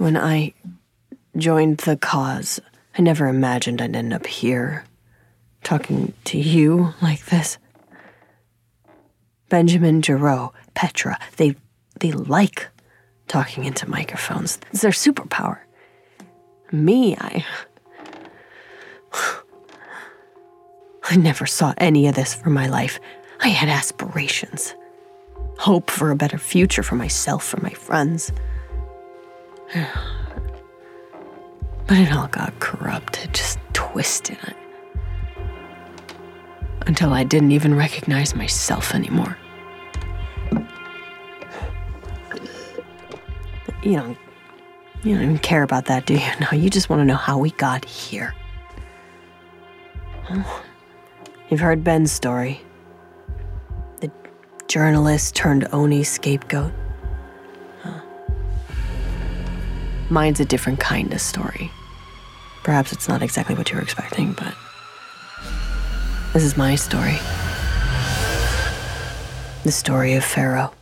When I joined the cause, I never imagined I'd end up here, talking to you like this. Benjamin, Giraud, Petra, they they like talking into microphones. It's their superpower. Me, I I never saw any of this for my life. I had aspirations. Hope for a better future for myself, for my friends. But it all got corrupted, just twisted. Until I didn't even recognize myself anymore. You don't you don't even care about that, do you? No, you just want to know how we got here. You've heard Ben's story. The journalist turned Oni scapegoat. Mine's a different kind of story. Perhaps it's not exactly what you were expecting, but this is my story. The story of Pharaoh.